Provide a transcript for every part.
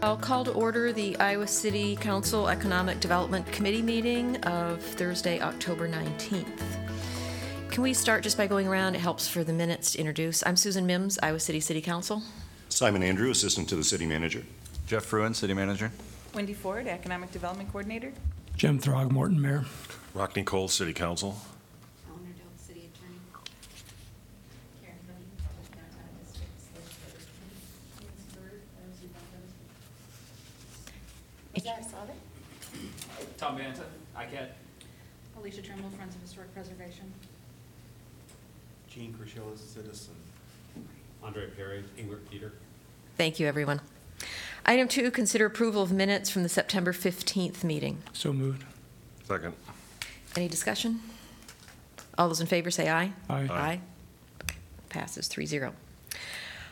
I'll call to order the Iowa City Council Economic Development Committee meeting of Thursday, October 19th. Can we start just by going around? It helps for the minutes to introduce. I'm Susan Mims, Iowa City City Council. Simon Andrew, Assistant to the City Manager. Jeff Fruin, City Manager. Wendy Ford, Economic Development Coordinator. Jim Throgmorton, Mayor. Rockne Cole, City Council. Tom Banta, ICAD. Alicia Trimble, Friends of Historic Preservation. Gene Crucial is a citizen. Andre Perry, Englert Theater. Thank you, everyone. Item two, consider approval of minutes from the September 15th meeting. So moved. Second. Any discussion? All those in favor say aye. Aye. Aye. Passes 3-0.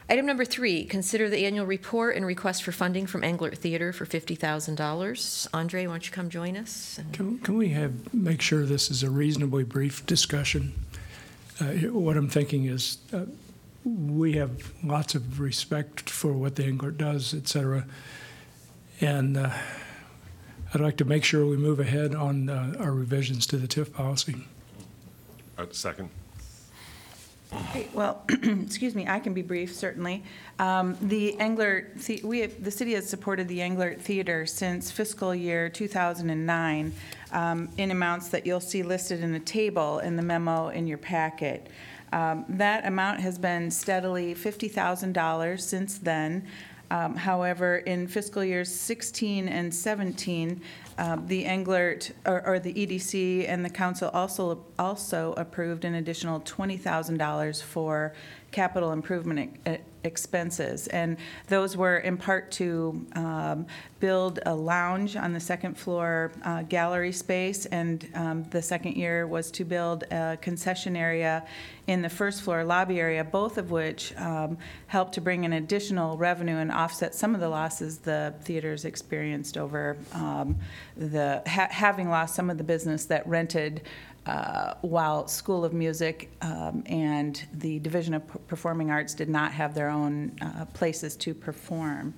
Item number three, consider the annual report and request for funding from Englert Theater for $50,000. Andre, why don't you come join us? And- Can, can we have, make sure this is a reasonably brief discussion? Uh, What I'm thinking is, uh, we have lots of respect for what the Englert does, et cetera. And uh, I'd like to make sure we move ahead on uh, our revisions to the TIF policy. Uh, Second. Well, excuse me, I can be brief, certainly. Um, The Englert, the- we, have- the city has supported the Englert Theater since fiscal year 2009 um, in amounts that you'll see listed in a table in the memo in your packet. Um, That amount has been steadily $50,000 since then. Um, However, in fiscal years 16 and 17, um, the Englert, or or the EDC and the council also, also approved an additional $20,000 for capital improvement expenses. And those were in part to um, build a lounge on the second floor uh, gallery space, and um, the second year was to build a concession area in the first floor lobby area, both of which um, helped to bring in additional revenue and offset some of the losses the theaters experienced over um, the, ha- having lost some of the business that rented uh, while School of Music um, and the Division of P- Performing Arts did not have their own uh, places to perform.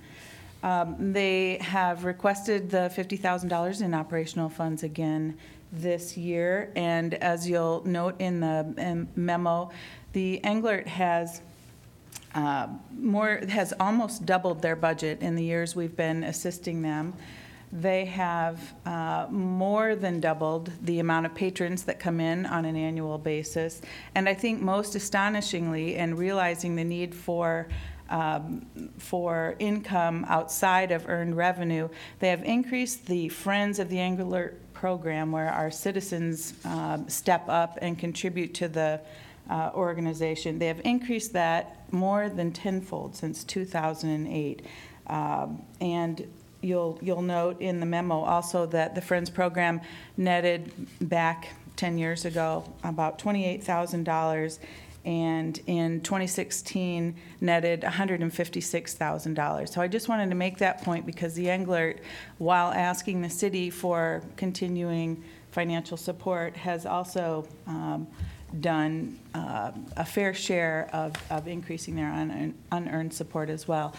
Um, They have requested the $50,000 in operational funds again this year, and as you'll note in the memo, the Englert has uh, more, has almost doubled their budget in the years we've been assisting them. They have uh, more than doubled the amount of patrons that come in on an annual basis. And I think most astonishingly, and realizing the need for um, for income outside of earned revenue, they have increased the Friends of the Englert program, where our citizens um, step up and contribute to the uh, organization. They have increased that more than tenfold since 2008. Um, And you'll, you'll note in the memo also that the Friends program netted back 10 years ago about $28,000, and in 2016 netted $156,000. So I just wanted to make that point because the Englert, while asking the city for continuing financial support, has also um, done uh, a fair share of, of increasing their unearned- unearned support as well.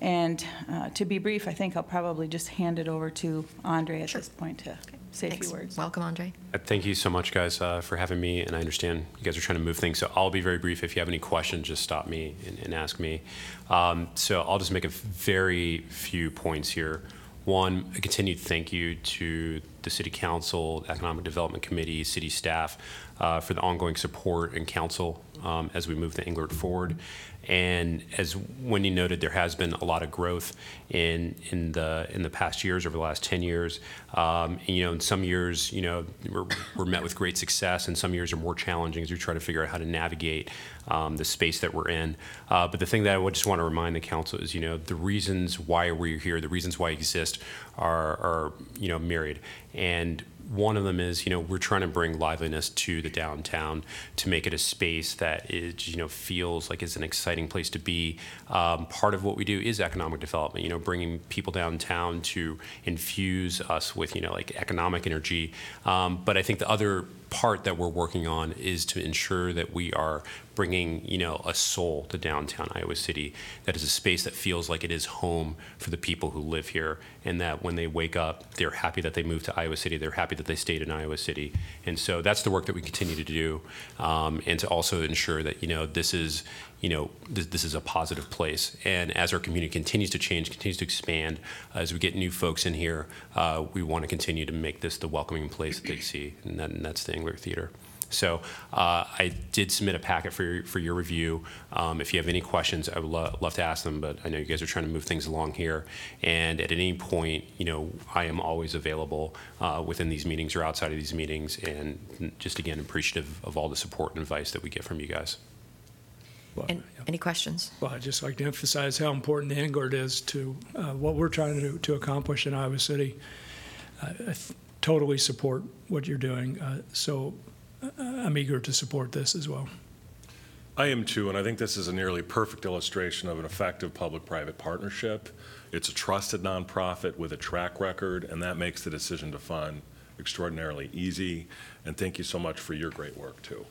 And uh, to be brief, I think I'll probably just hand it over to Andre at this point to say a Thanks. few words. Welcome, Andre. Uh, Thank you so much, guys, uh, for having me, and I understand you guys are trying to move things, so I'll be very brief. If you have any questions, just stop me and, and ask me. Um, so I'll just make a very few points here. One, a continued thank you to the City Council, Economic Development Committee, city staff uh, for the ongoing support and counsel um, as we move the Englert forward. And as Wendy noted, there has been a lot of growth in in the in the past years, over the last ten years. Um, and, you know, in some years, you know, we're, we're met with great success, and some years are more challenging as we try to figure out how to navigate um, the space that we're in. Uh, but the thing that I would just want to remind the council is, you know, the reasons why we're here, the reasons why we exist, are are you know myriad. And one of them is, you know, we're trying to bring liveliness to the downtown to make it a space that is, you know, feels like it's an exciting place to be. Um, part of what we do is economic development, you know, bringing people downtown to infuse us with, you know, like economic energy. Um, but I think the other part that we're working on is to ensure that we are bringing, you know, a soul to downtown Iowa City. That is a space that feels like it is home for the people who live here, and that when they wake up, they're happy that they moved to Iowa City. They're happy that they stayed in Iowa City, and so that's the work that we continue to do, um, and to also ensure that you know this is, you know, this, this is a positive place. And as our community continues to change, continues to expand, as we get new folks in here, uh, we want to continue to make this the welcoming place that they see, and, that, and that's the Englert Theater. So uh, I did submit a packet for your, for your review. Um, if you have any questions, I would lo- love to ask them, but I know you guys are trying to move things along here. And at any point, you know, I am always available uh, within these meetings or outside of these meetings, and just again appreciative of all the support and advice that we get from you guys. Well, And any questions? Well, I'd just like to emphasize how important the Englert is to uh, what we're trying to, to accomplish in Iowa City. I I th- totally support what you're doing, uh, so uh, I'm eager to support this as well. I am too, and I think this is a nearly perfect illustration of an effective public-private partnership. It's a trusted nonprofit with a track record, and that makes the decision to fund extraordinarily easy. And thank you so much for your great work, too.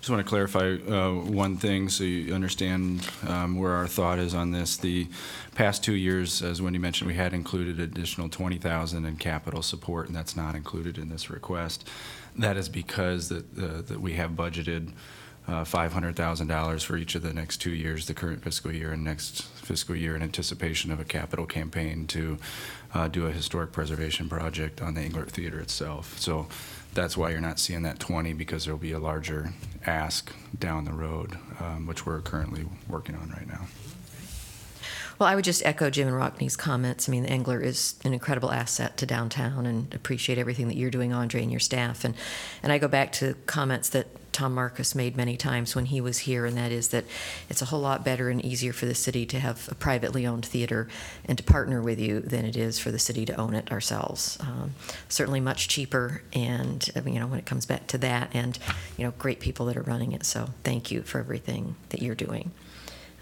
Just want to clarify uh, one thing so you understand um, where our thought is on this. The past two years, as Wendy mentioned, we had included additional 20,000 in capital support, and that's not included in this request. That is because that uh, that we have budgeted uh, $500,000 for each of the next two years, the current fiscal year and next fiscal year, in anticipation of a capital campaign to uh, do a historic preservation project on the Englert Theater itself. So that's why you're not seeing that 20, because there'll be a larger ask down the road, um, which we're currently working on right now. Well, I would just echo Jim and Rockne's comments. I mean, the Englert is an incredible asset to downtown and appreciate everything that you're doing, Andre, and your staff. And, and I go back to comments that Tom Markus made many times when he was here, and that is that it's a whole lot better and easier for the city to have a privately owned theater and to partner with you than it is for the city to own it ourselves. Um, certainly much cheaper, and you know, when it comes back to that, and you know, great people that are running it. So thank you for everything that you're doing.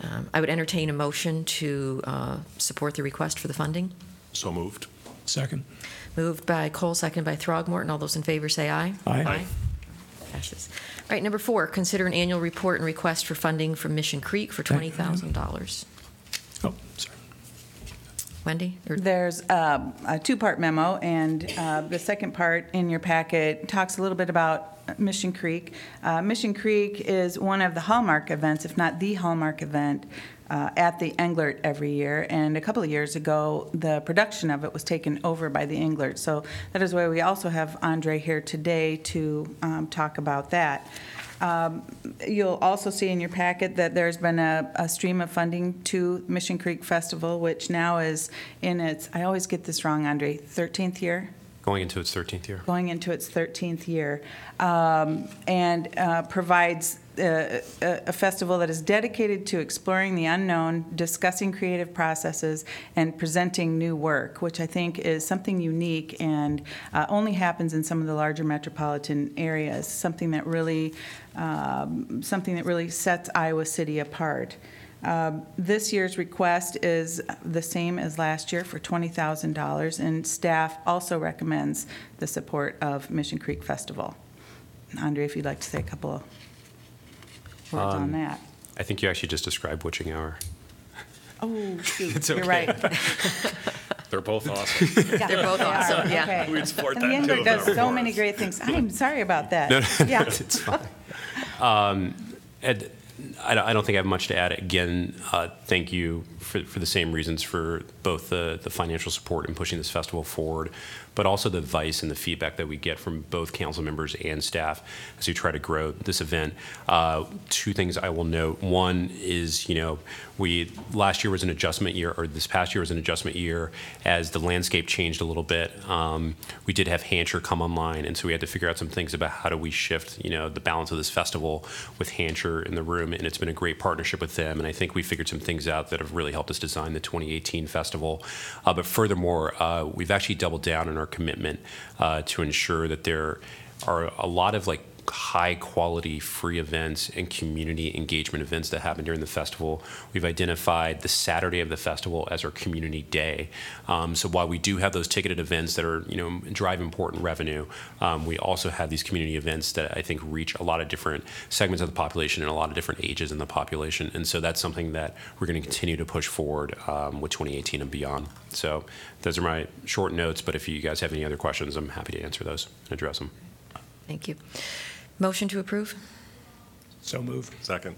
Um, I would entertain a motion to uh, support the request for the funding. So moved. Second. Moved by Cole, seconded by Throgmorton. All those in favor say aye. Aye. Passes. All right, number four, consider an annual report and request for funding from Mission Creek for $20,000. Oh, sorry. Wendy? or- There's um, a two-part memo, and uh, the second part in your packet talks a little bit about Mission Creek. Uh, Mission Creek is one of the hallmark events, if not the hallmark event, uh, at the Englert every year. And a couple of years ago, the production of it was taken over by the Englert. So that is why we also have Andre here today to um, talk about that. Um, You'll also see in your packet that there's been a, a stream of funding to Mission Creek Festival, which now is in its, I always get this wrong, Andre, 13th year? Going into its 13th year. going into its 13th year, um, and uh, provides a festival that is dedicated to exploring the unknown, discussing creative processes, and presenting new work, which I think is something unique and uh, only happens in some of the larger metropolitan areas, something that really, um, something that really sets Iowa City apart. Um, This year's request is the same as last year for $20,000, and staff also recommends the support of Mission Creek Festival. Andre, if you'd like to say a couple words on Um, that. I think you actually just described witching hour. Oh, shoot, It's you're right. They're both awesome. They're both awesome, yeah. Okay. We'd support And that, the too, Englert if does were so for many us. great things. I'm sorry about that. No, no, Yeah. it's fine. Um, Ed, I don't, I don't think I have much to add. Again, uh, thank you for, for the same reasons for both the, the financial support and pushing this festival forward, but also the advice and the feedback that we get from both council members and staff as we try to grow this event. Uh, two things I will note. One is, you know, we last year was an adjustment year, or this past year was an adjustment year as the landscape changed a little bit. Um, we did have Hancher come online, and so we had to figure out some things about how do we shift, you know, the balance of this festival with Hancher in the room, and it's been a great partnership with them. And I think we figured some things out that have really helped us design the 2018 festival. Uh, but furthermore, uh, we've actually doubled down on our commitment uh, to ensure that there are a lot of like high-quality free events and community engagement events that happen during the festival. We've identified the Saturday of the festival as our community day. Um, so while we do have those ticketed events that are, you know, drive important revenue, um, we also have these community events that I think reach a lot of different segments of the population and a lot of different ages in the population. And so that's something that we're going to continue to push forward um, with 2018 and beyond. So those are my short notes, but if you guys have any other questions, I'm happy to answer those and address them. Thank you. Motion to approve? So move. Second.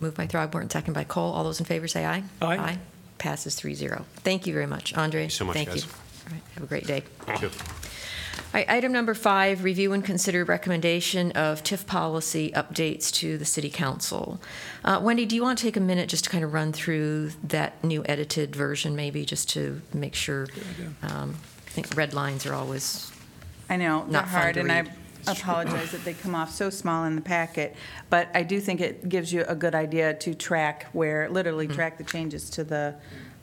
Moved by Throgmorton, second by Cole. All those in favor say aye. Aye. Passes 3-0. Thank you very much, Andre. Thank you so much, Thank guys. you. All right, have a great day. Thank you. All right, item number five, review and consider recommendation of TIF policy updates to the city council. Uh, Wendy, do you want to take a minute just to kind of run through that new edited version, maybe, just to make sure? um, I think red lines are always, I know, they're Not fun hard, to and I read. Apologize that they come off so small in the packet, but I do think it gives you a good idea to track where, literally Mm-hmm. track the changes to the,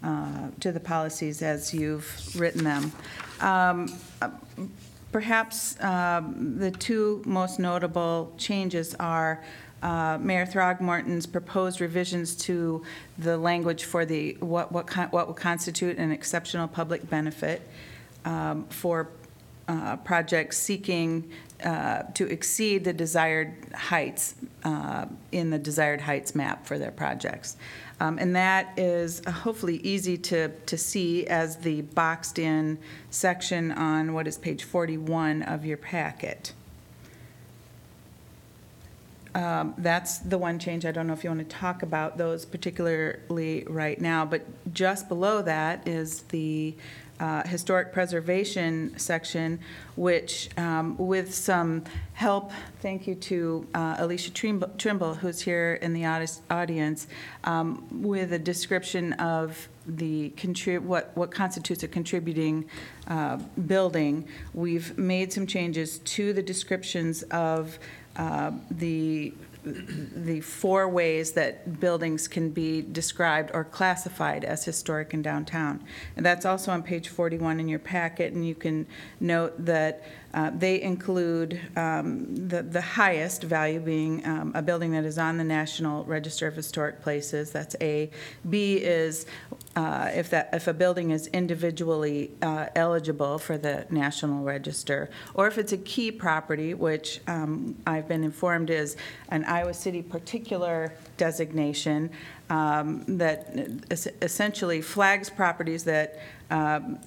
uh, to the policies as you've written them. Um, uh, Perhaps um, the two most notable changes are uh, Mayor Throgmorton's proposed revisions to the language for the, what, what con- what would constitute an exceptional public benefit um, for uh, projects seeking uh, to exceed the desired heights uh, in the desired heights map for their projects. Um, And that is hopefully easy to, to see as the boxed-in section on what is page 41 of your packet. Um, That's the one change. I don't know if you want to talk about those particularly right now, but just below that is the uh, historic preservation section, which um, with some help, thank you to uh, Alicia Trimble, Trimble, who's here in the audi- audience, um, with a description of the, contrib- what, what constitutes a contributing uh, building. We've made some changes to the descriptions of uh, the, the four ways that buildings can be described or classified as historic in downtown. And that's also on page 41 in your packet, and you can note that uh, they include um, the, the highest value being um, a building that is on the National Register of Historic Places, that's A. B is uh, if that, if a building is individually uh, eligible for the National Register, or if it's a key property, which um, I've been informed is an Iowa City particular designation um, that es- essentially flags properties that, um,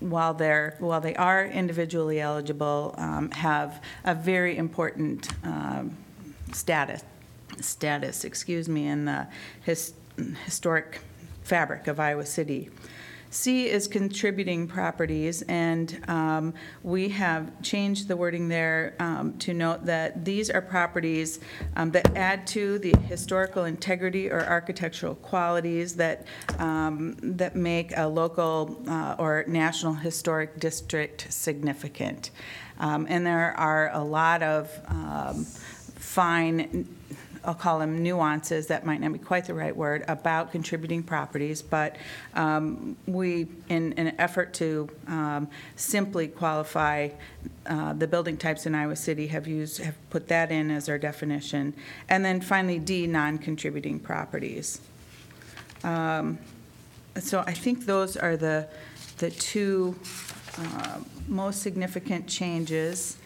while they're, while they are individually eligible, um, have a very important um, status, status, excuse me, in the his- historic fabric of Iowa City. C is contributing properties, and um, we have changed the wording there um, to note that these are properties um, that add to the historical integrity or architectural qualities that, um, that make a local uh, or national historic district significant. Um, And there are a lot of um, fine I'll call them nuances, that might not be quite the right word, about contributing properties, but um, we, in an effort to um, simply qualify uh, the building types in Iowa City, have used, have put that in as our definition. And then finally, D, non-contributing properties. Um, So I think those are the, the two uh, most significant changes.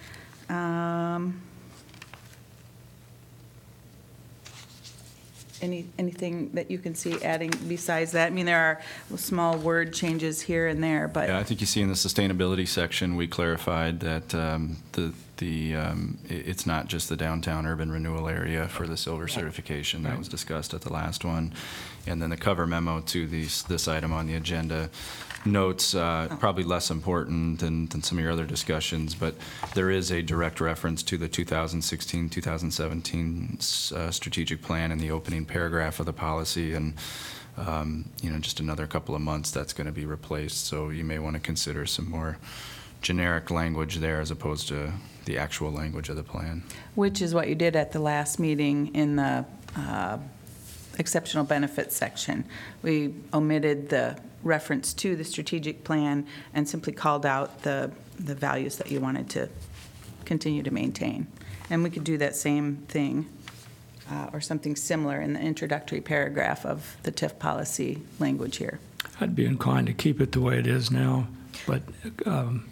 Um, Any, anything that you can see adding besides that? I mean, there are small word changes here and there, but. Yeah, I think you see in the sustainability section, we clarified that um, the, the, um, i- it's not just the downtown urban renewal area for the silver certification. That was discussed at the last one. And then the cover memo to these, this item on the agenda notes, uh, probably less important than, than some of your other discussions, but there is a direct reference to the 2016, 2017 uh, strategic plan in the opening paragraph of the policy. And um, you know, just another couple of months, that's going to be replaced. So you may want to consider some more generic language there as opposed to the actual language of the plan. Which is what you did at the last meeting in the uh, exceptional benefits section. We omitted the reference to the strategic plan and simply called out the, the values that you wanted to continue to maintain. And we could do that same thing, uh, or something similar in the introductory paragraph of the TIF policy language here. I'd be inclined to keep it the way it is now, but um,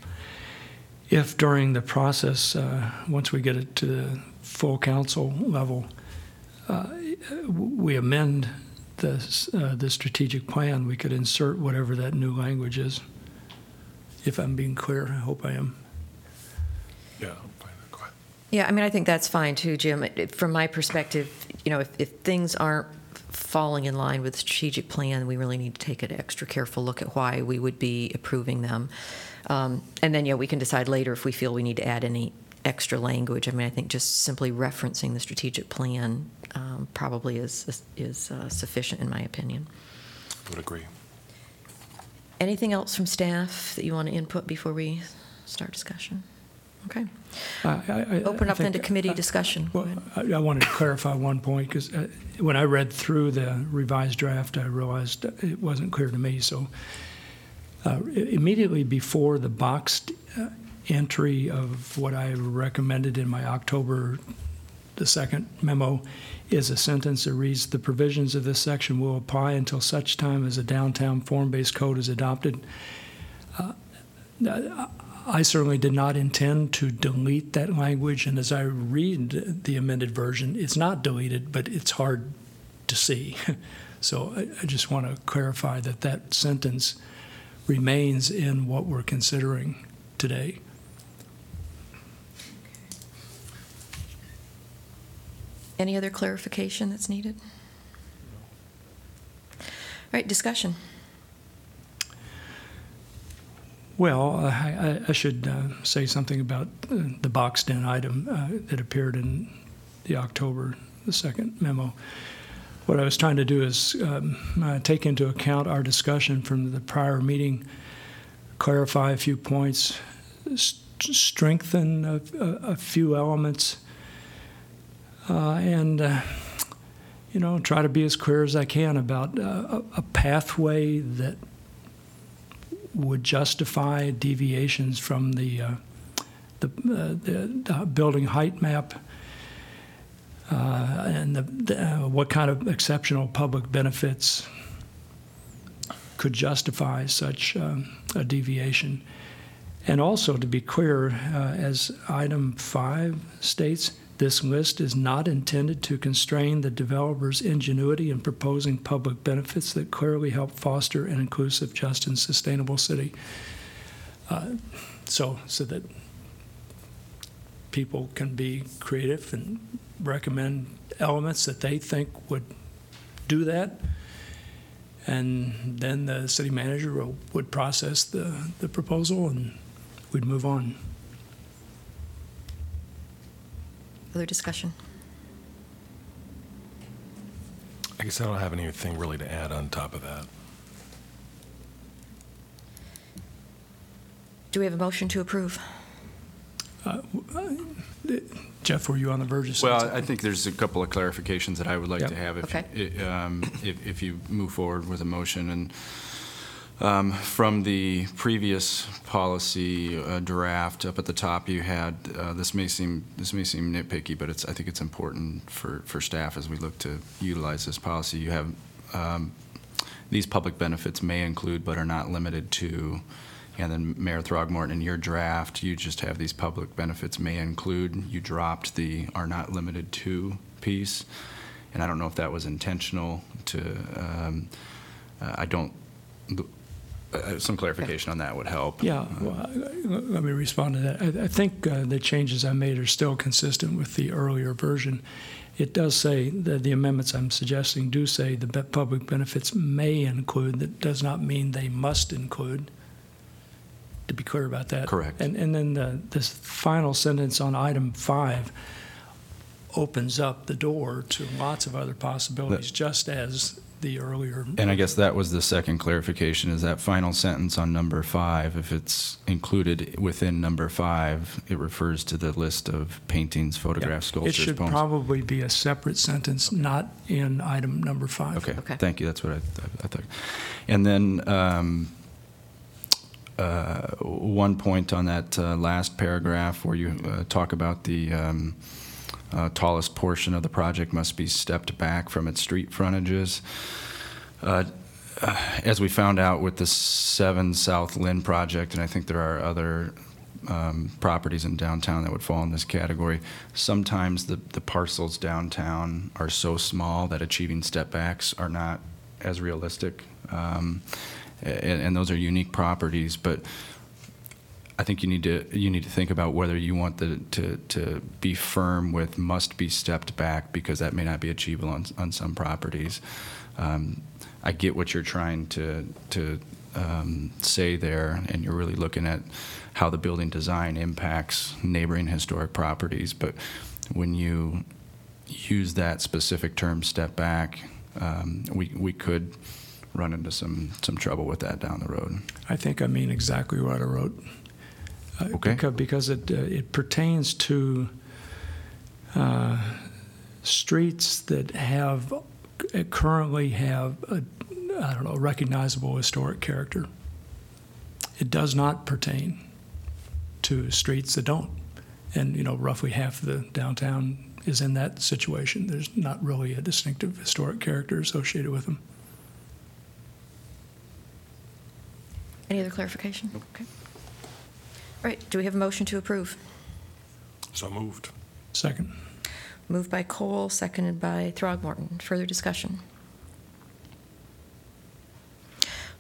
if during the process, uh, once we get it to the full council level, uh, we amend the, uh, the strategic plan, we could insert whatever that new language is. If I'm being clear, I hope I am. Yeah, I'm fine. Go ahead. Yeah, I mean, I think that's fine too, Jim. It- it- From my perspective, you know, if, if things aren't falling in line with the strategic plan, we really need to take an extra careful look at why we would be approving them. Um, And then, yeah, we can decide later if we feel we need to add any extra language. I mean, I think just simply referencing the strategic plan um, probably is, is uh, sufficient, in my opinion. Would agree. Anything else from staff that you want to input before we start discussion? Okay. I- I- I- Open I up then to think- committee discussion. Well. I I wanted to clarify one point, because when I read through the revised draft, I realized it wasn't clear to me, so uh, immediately before the boxed uh, entry of what I recommended in my October the second memo is a sentence that reads, "The provisions of this section will apply until such time as a downtown form-based code is adopted." Uh, I certainly did not intend to delete that language, and as I read the amended version, it's not deleted, but it's hard to see. So I, I just want to clarify that that sentence remains in what we're considering today. Any other clarification that's needed? All right, discussion. Well, uh, I, I- should uh, say something about uh, the boxed-in item uh, that appeared in the October the second memo. What I was trying to do is um, uh, take into account our discussion from the prior meeting, clarify a few points, strengthen a, a, a few elements, and uh, you know try to be as clear as I can about uh, a, a pathway that would justify deviations from the, uh, the, uh, the, the building height map uh, and the, the, uh, what kind of exceptional public benefits could justify such um, a deviation. And also, to be clear, uh, as item five states, this list is not intended to constrain the developer's ingenuity in proposing public benefits that clearly help foster an inclusive, just, and sustainable city. Uh, so, so that people can be creative and recommend elements that they think would do that. And then the city manager will- would process the, the proposal and we'd move on. Other discussion? I guess I don't have anything really to add on top of that. Do we have a motion to approve? Jeff, were you on the verge of saying Well, something? I think there's a couple of clarifications that I would like Yep. to have if, Okay. i- um, if, if you move forward with a motion. And um, from the previous policy uh, draft, up at the top, you had, uh, this may seem, this may seem nitpicky, but it's, I think it's important for, for staff as we look to utilize this policy. You have, um, these public benefits may include but are not limited to, and then Mayor Throgmorton, in your draft, you just have these public benefits may include, you dropped the are not limited to piece. And I don't know if that was intentional to, um, uh, I don't, uh, some clarification on that would help. Yeah, well, I- let me respond to that. I, I think uh, the changes I made are still consistent with the earlier version. It does say, that the amendments I'm suggesting do say the be- public benefits may include, that does not mean they must include, to be clear about that. Correct. And, and then the, this final sentence on item five opens up the door to lots of other possibilities, just as the earlier. And I guess that was the second clarification, is that final sentence on number five, if it's included within number five, it refers to the list of paintings, Yeah. photographs, It sculptures, should poems. probably be a separate sentence, not in item number five. Okay, Okay. thank you, that's what I, I thought. And then, um, uh, one point on that uh, last paragraph where you uh, talk about the, um, uh, tallest portion of the project must be stepped back from its street frontages. Uh, uh, As we found out with the 7 South Lynn project, and I think there are other um, properties in downtown that would fall in this category, sometimes the the parcels downtown are so small that achieving step backs are not as realistic. Um, And and those are unique properties, but I think you need to, you need to think about whether you want the, to, to be firm with must be stepped back, because that may not be achievable on, on some properties. Um, I get what you're trying to, to um, say there, and you're really looking at how the building design impacts neighboring historic properties, but when you use that specific term, step back, um, we, we could run into some, some trouble with that down the road. I think I mean exactly what I wrote. Okay. becau- Because it, uh, it pertains to uh, streets that have, uh, currently have, a, I don't know, recognizable historic character. It does not pertain to streets that don't. And, you know, roughly half the downtown is in that situation. There's not really a distinctive historic character associated with them. Any other clarification? Okay. All right, do we have a motion to approve? So moved. Second. Moved by Cole, seconded by Throgmorton. Further discussion?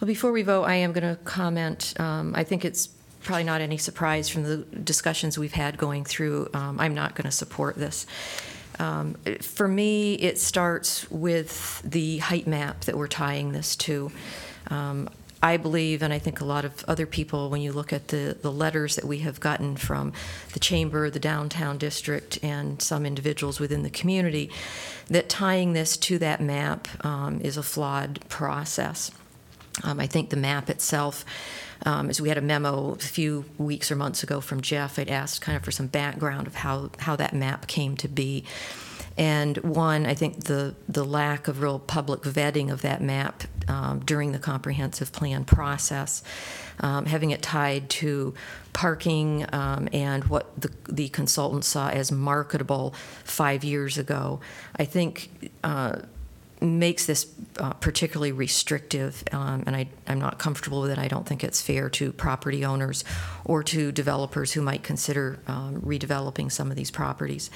Well, before we vote, I am going to comment. Um, I think it's probably not any surprise from the discussions we've had going through. Um, I'm not going to support this. Um, it- for me, it starts with the height map that we're tying this to. Um, I believe, and I think a lot of other people, when you look at the, the letters that we have gotten from the chamber, the downtown district, and some individuals within the community, that tying this to that map um, is a flawed process. Um, I think the map itself, um, as we had a memo a few weeks or months ago from Jeff, I'd asked kind of for some background of how, how that map came to be. And one, I think the, the lack of real public vetting of that map um, during the comprehensive plan process, um, having it tied to parking um, and what the, the consultant saw as marketable five years ago, I think uh, makes this uh, particularly restrictive, um, and I, I'm not comfortable with it. I don't think it's fair to property owners or to developers who might consider um, redeveloping some of these properties.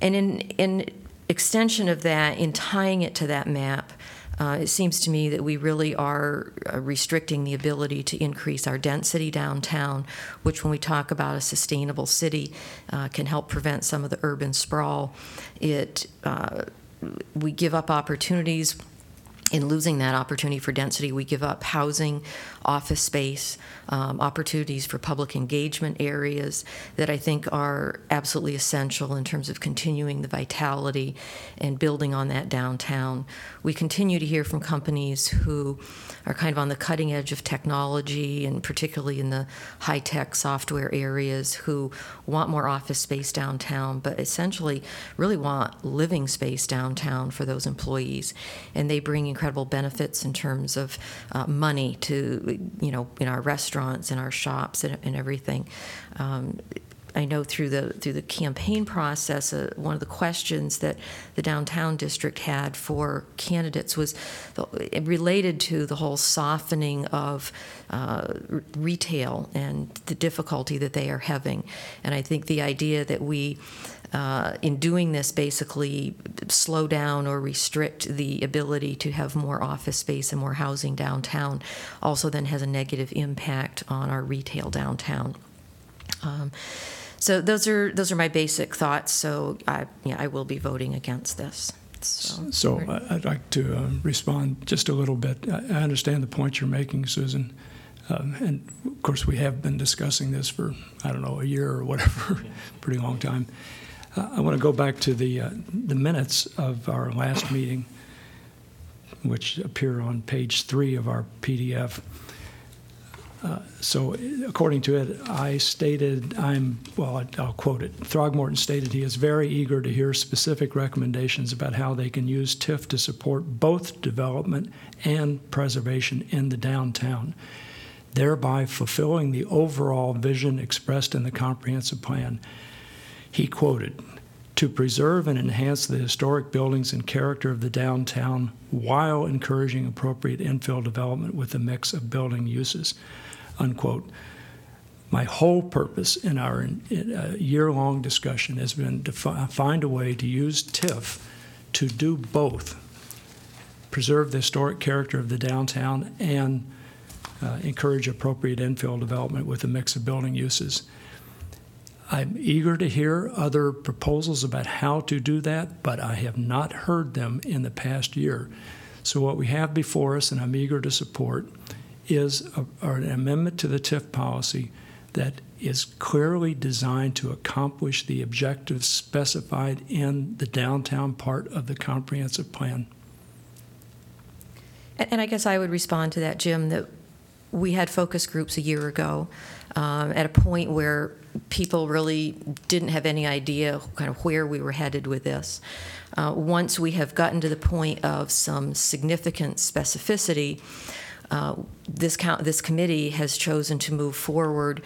And in, in extension of that, in tying it to that map, uh, it seems to me that we really are uh, restricting the ability to increase our density downtown, which, when we talk about a sustainable city, uh, can help prevent some of the urban sprawl. It uh, we give up opportunities. In losing that opportunity for density, we give up housing, office space, um, opportunities for public engagement areas that I think are absolutely essential in terms of continuing the vitality and building on that downtown. We continue to hear from companies who are kind of on the cutting edge of technology and particularly in the high tech software areas who want more office space downtown, but essentially really want living space downtown for those employees. And they bring incredible benefits in terms of uh, money to, you know, in our restaurants and our shops and, and everything. Um, I know through the through the campaign process, uh, one of the questions that the downtown district had for candidates was the, related to the whole softening of uh, retail and the difficulty that they are having. And I think the idea that we uh, in doing this, basically slow down or restrict the ability to have more office space and more housing downtown, also then has a negative impact on our retail downtown. Um, so those are those are my basic thoughts. So I yeah, I will be voting against this. So, So I- I'd like to uh, respond just a little bit. I I understand the point you're making, Susan. Um, And of course, we have been discussing this for, I don't know, a year or whatever, pretty long time. Uh, I want to go back to the, uh, the minutes of our last meeting, which appear on page three of our PDF. Uh, So according to it, I stated, I'm, well, I'll quote it. Throgmorton stated he is very eager to hear specific recommendations about how they can use TIF to support both development and preservation in the downtown, thereby fulfilling the overall vision expressed in the comprehensive plan. He quoted, to preserve and enhance the historic buildings and character of the downtown while encouraging appropriate infill development with a mix of building uses, unquote. My whole purpose in our uh, year-long discussion has been to fi- find a way to use TIF to do both, preserve the historic character of the downtown and uh, encourage appropriate infill development with a mix of building uses. I'm eager to hear other proposals about how to do that, but I have not heard them in the past year. So what we have before us, and I'm eager to support, is a, an amendment to the TIF policy that is clearly designed to accomplish the objectives specified in the downtown part of the comprehensive plan. And, and I guess I would respond to that, Jim, that we had focus groups a year ago um, at a point where people really didn't have any idea kind of where we were headed with this. Uh, once we have gotten to the point of some significant specificity, uh, this, count, this committee has chosen to move forward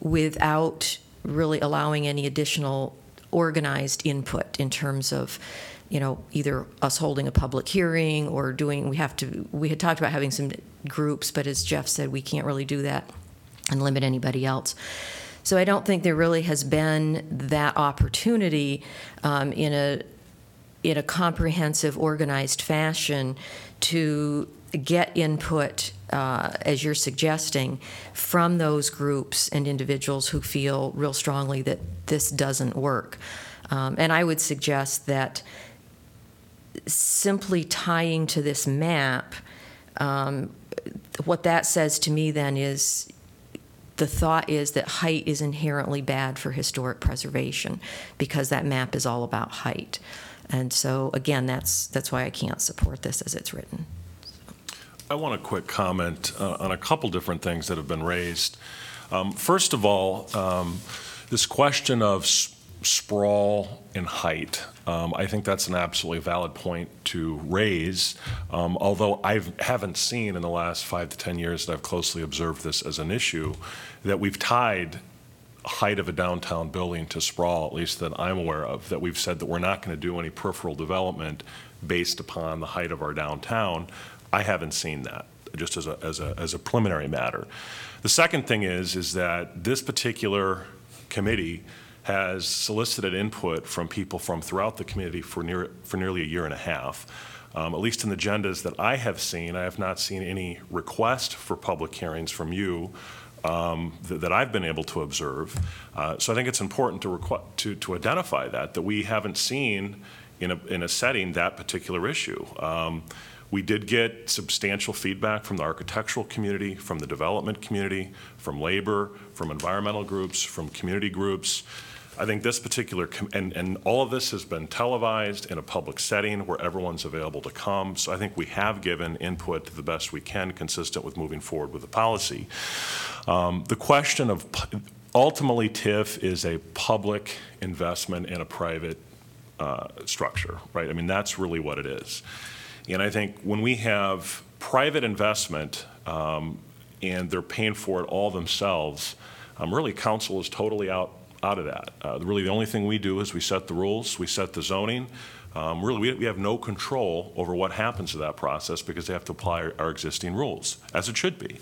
without really allowing any additional organized input in terms of you know either us holding a public hearing or doing we have to we had talked about having some groups but as jeff said we can't really do that and limit anybody else. So i don't think there really has been that opportunity um, in a in a comprehensive organized fashion to get input uh, as you're suggesting from those groups and individuals who feel real strongly that this doesn't work. Um, and i would suggest that simply tying to this map, um, what that says to me then is the thought is that height is inherently bad for historic preservation because that map is all about height. And so again, that's that's why I can't support this as it's written. I want a quick comment uh, on a couple different things that have been raised. Um, first of all, um, this question of sprawl and height. Um, I think that's an absolutely valid point to raise, um, although I haven't seen in the last five to 10 years that I've closely observed this as an issue, that we've tied height of a downtown building to sprawl, at least that I'm aware of, that we've said that we're not going to do any peripheral development based upon the height of our downtown. I haven't seen that, just as a, as a, as a preliminary matter. The second thing is, is that this particular committee has solicited input from people from throughout the community for, near, for nearly a year and a half. Um, at least in the agendas that I have seen, I have not seen any request for public hearings from you um, th- that I've been able to observe. Uh, so I think it's important to, requ- to, to identify that, that we haven't seen in a, in a setting that particular issue. Um, we did get substantial feedback from the architectural community, from the development community, from labor, from environmental groups, from community groups. I think this particular, com- and, and all of this has been televised in a public setting where everyone's available to come. So I think we have given input to the best we can, consistent with moving forward with the policy. Um, the question of ultimately, TIF is a public investment in a private uh, structure, right? I mean, that's really what it is. And I think when we have private investment um, and they're paying for it all themselves, um, really council is totally out out of that. Uh, really, the only thing we do is we set the rules, we set the zoning. Um, really, we, we have no control over what happens to that process because they have to apply our, our existing rules, as it should be.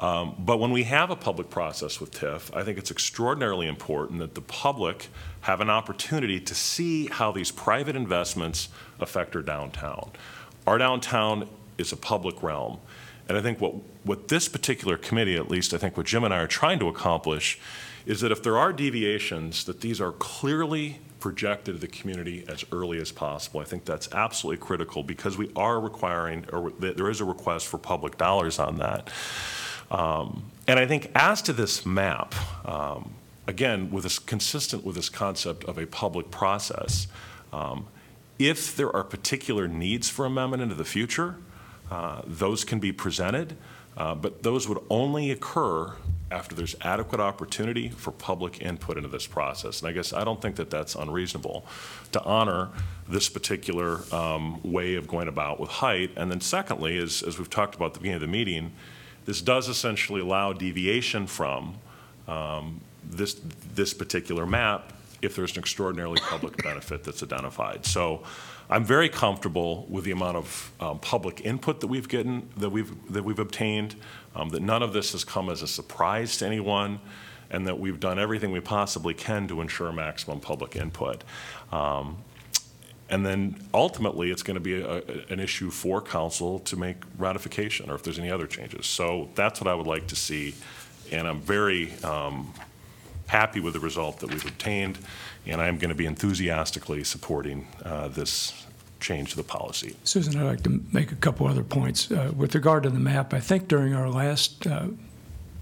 Um, but when we have a public process with TIF, I think it's extraordinarily important that the public have an opportunity to see how these private investments affect our downtown. Our downtown is a public realm. And I think what, what this particular committee, at least I think what Jim and I are trying to accomplish, is that if there are deviations, that these are clearly projected to the community as early as possible. I think that's absolutely critical because we are requiring, or there is a request for public dollars on that. Um, and I think as to this map, um, again, with this consistent with this concept of a public process, um, if there are particular needs for amendment into the future, uh, those can be presented, uh, but those would only occur after there's adequate opportunity for public input into this process. And I guess I don't think that that's unreasonable to honor this particular um, way of going about with height. And then secondly, as, as we've talked about at the beginning of the meeting, this does essentially allow deviation from um, this, this particular map if there's an extraordinarily public benefit that's identified. So I'm very comfortable with the amount of um, public input that we've gotten, that we've, that we've obtained, um, that none of this has come as a surprise to anyone, and that we've done everything we possibly can to ensure maximum public input. Um, and then ultimately, it's going to be a, an issue for council to make ratification or if there's any other changes. So that's what I would like to see. And I'm very um, happy with the result that we've obtained. And I'm going to be enthusiastically supporting uh, this change to the policy. Susan, I'd like to make a couple other points. Uh, With regard to the map, I think during our last uh,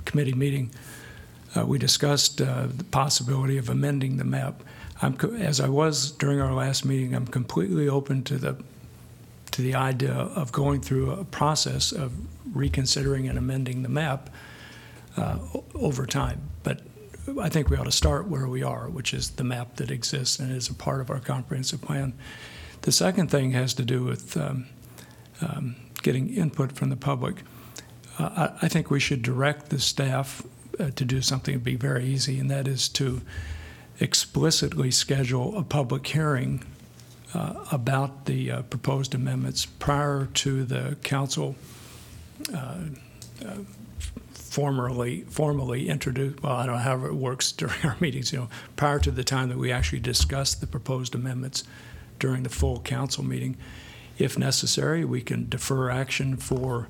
committee meeting, uh, we discussed uh, the possibility of amending the map. I'm, as I was during our last meeting, I'm completely open to the, to the idea of going through a process of reconsidering and amending the map uh, over time. But I think we ought to start where we are, which is the map that exists and is a part of our comprehensive plan. The second thing has to do with um, um, getting input from the public. Uh, I, I think we should direct the staff uh, to do something that'd be very easy, and that is to explicitly schedule a public hearing uh, about the uh, proposed amendments prior to the council uh, uh, formally, formally introduce, well, I don't know how it works during our meetings, you know, prior to the time that we actually discuss the proposed amendments during the full council meeting. If necessary, we can defer action for,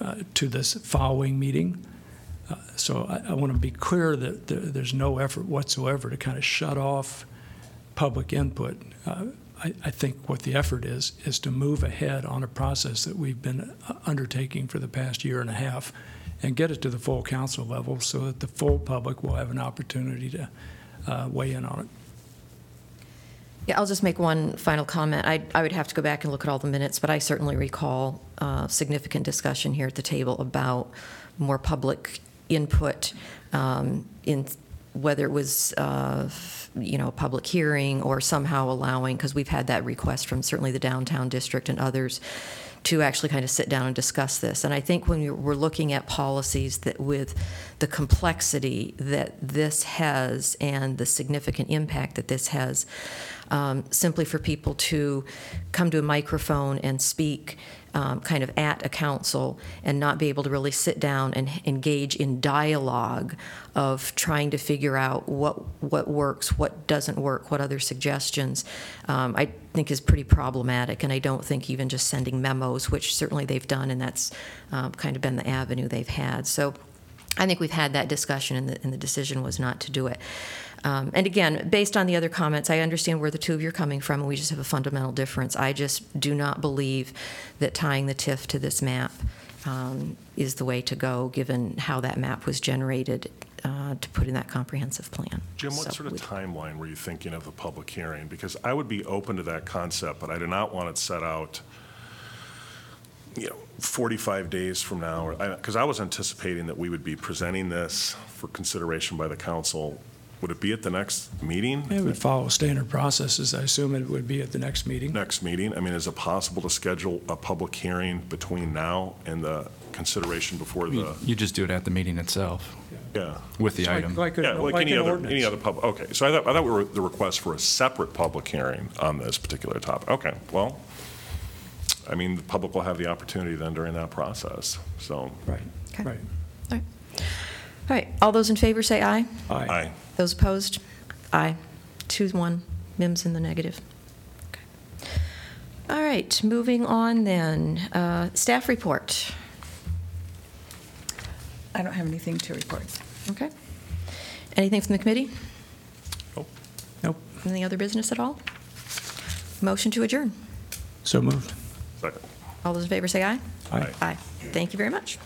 uh, to this following meeting. Uh, So I, I want to be clear that there, there's no effort whatsoever to kind of shut off public input. Uh, I, I think what the effort is, is to move ahead on a process that we've been uh, undertaking for the past year and a half and get it to the full council level so that the full public will have an opportunity to uh, weigh in on it. Yeah, I'll just make one final comment. I, I would have to go back and look at all the minutes, but I certainly recall uh, significant discussion here at the table about more public input um, in whether it was, uh, you know, a public hearing or somehow allowing, because we've had that request from certainly the downtown district and others, to actually kind of sit down and discuss this. And I think when we're looking at policies that with the complexity that this has and the significant impact that this has, um, simply for people to come to a microphone and speak um, kind of at a council and not be able to really sit down and engage in dialogue of trying to figure out what what works, what doesn't work, what other suggestions, um, I think is pretty problematic. And I don't think even just sending memos, which certainly they've done, and that's um, kind of been the avenue they've had. So. I think we've had that discussion, and the, and the decision was not to do it. Um, and again, based on the other comments, I understand where the two of you are coming from, and we just have a fundamental difference. I just do not believe that tying the TIF to this map um, is the way to go, given how that map was generated uh, to put in that comprehensive plan. Jim, what So sort of timeline were you thinking of a public hearing? Because I would be open to that concept, but I do not want it set out, you know, 45 days from now, or, because I was anticipating that we would be presenting this for consideration by the council. Would it be at the next meeting? It would follow standard processes. I assume it would be at the next meeting. Next meeting? I mean, is it possible to schedule a public hearing between now and the consideration before the, you just do it at the meeting itself yeah? with the item. Like, Yeah, like like any an other, ordinance. any other pub, okay. So I thought, I thought we were, the request for a separate public hearing on this particular topic. Okay, well, I mean, the public will have the opportunity then during that process, so. Right, Okay. right. All right. All right, all those in favor say aye. Aye. Aye. Those opposed? Aye. Two, one. Mims in the negative. Okay. All right, moving on then. Uh, Staff report. I don't have anything to report. Okay. Anything from the committee? Nope. Nope. Any other business at all? Motion to adjourn. So moved. Second. All those in favor say aye. Aye. Aye. Thank you very much.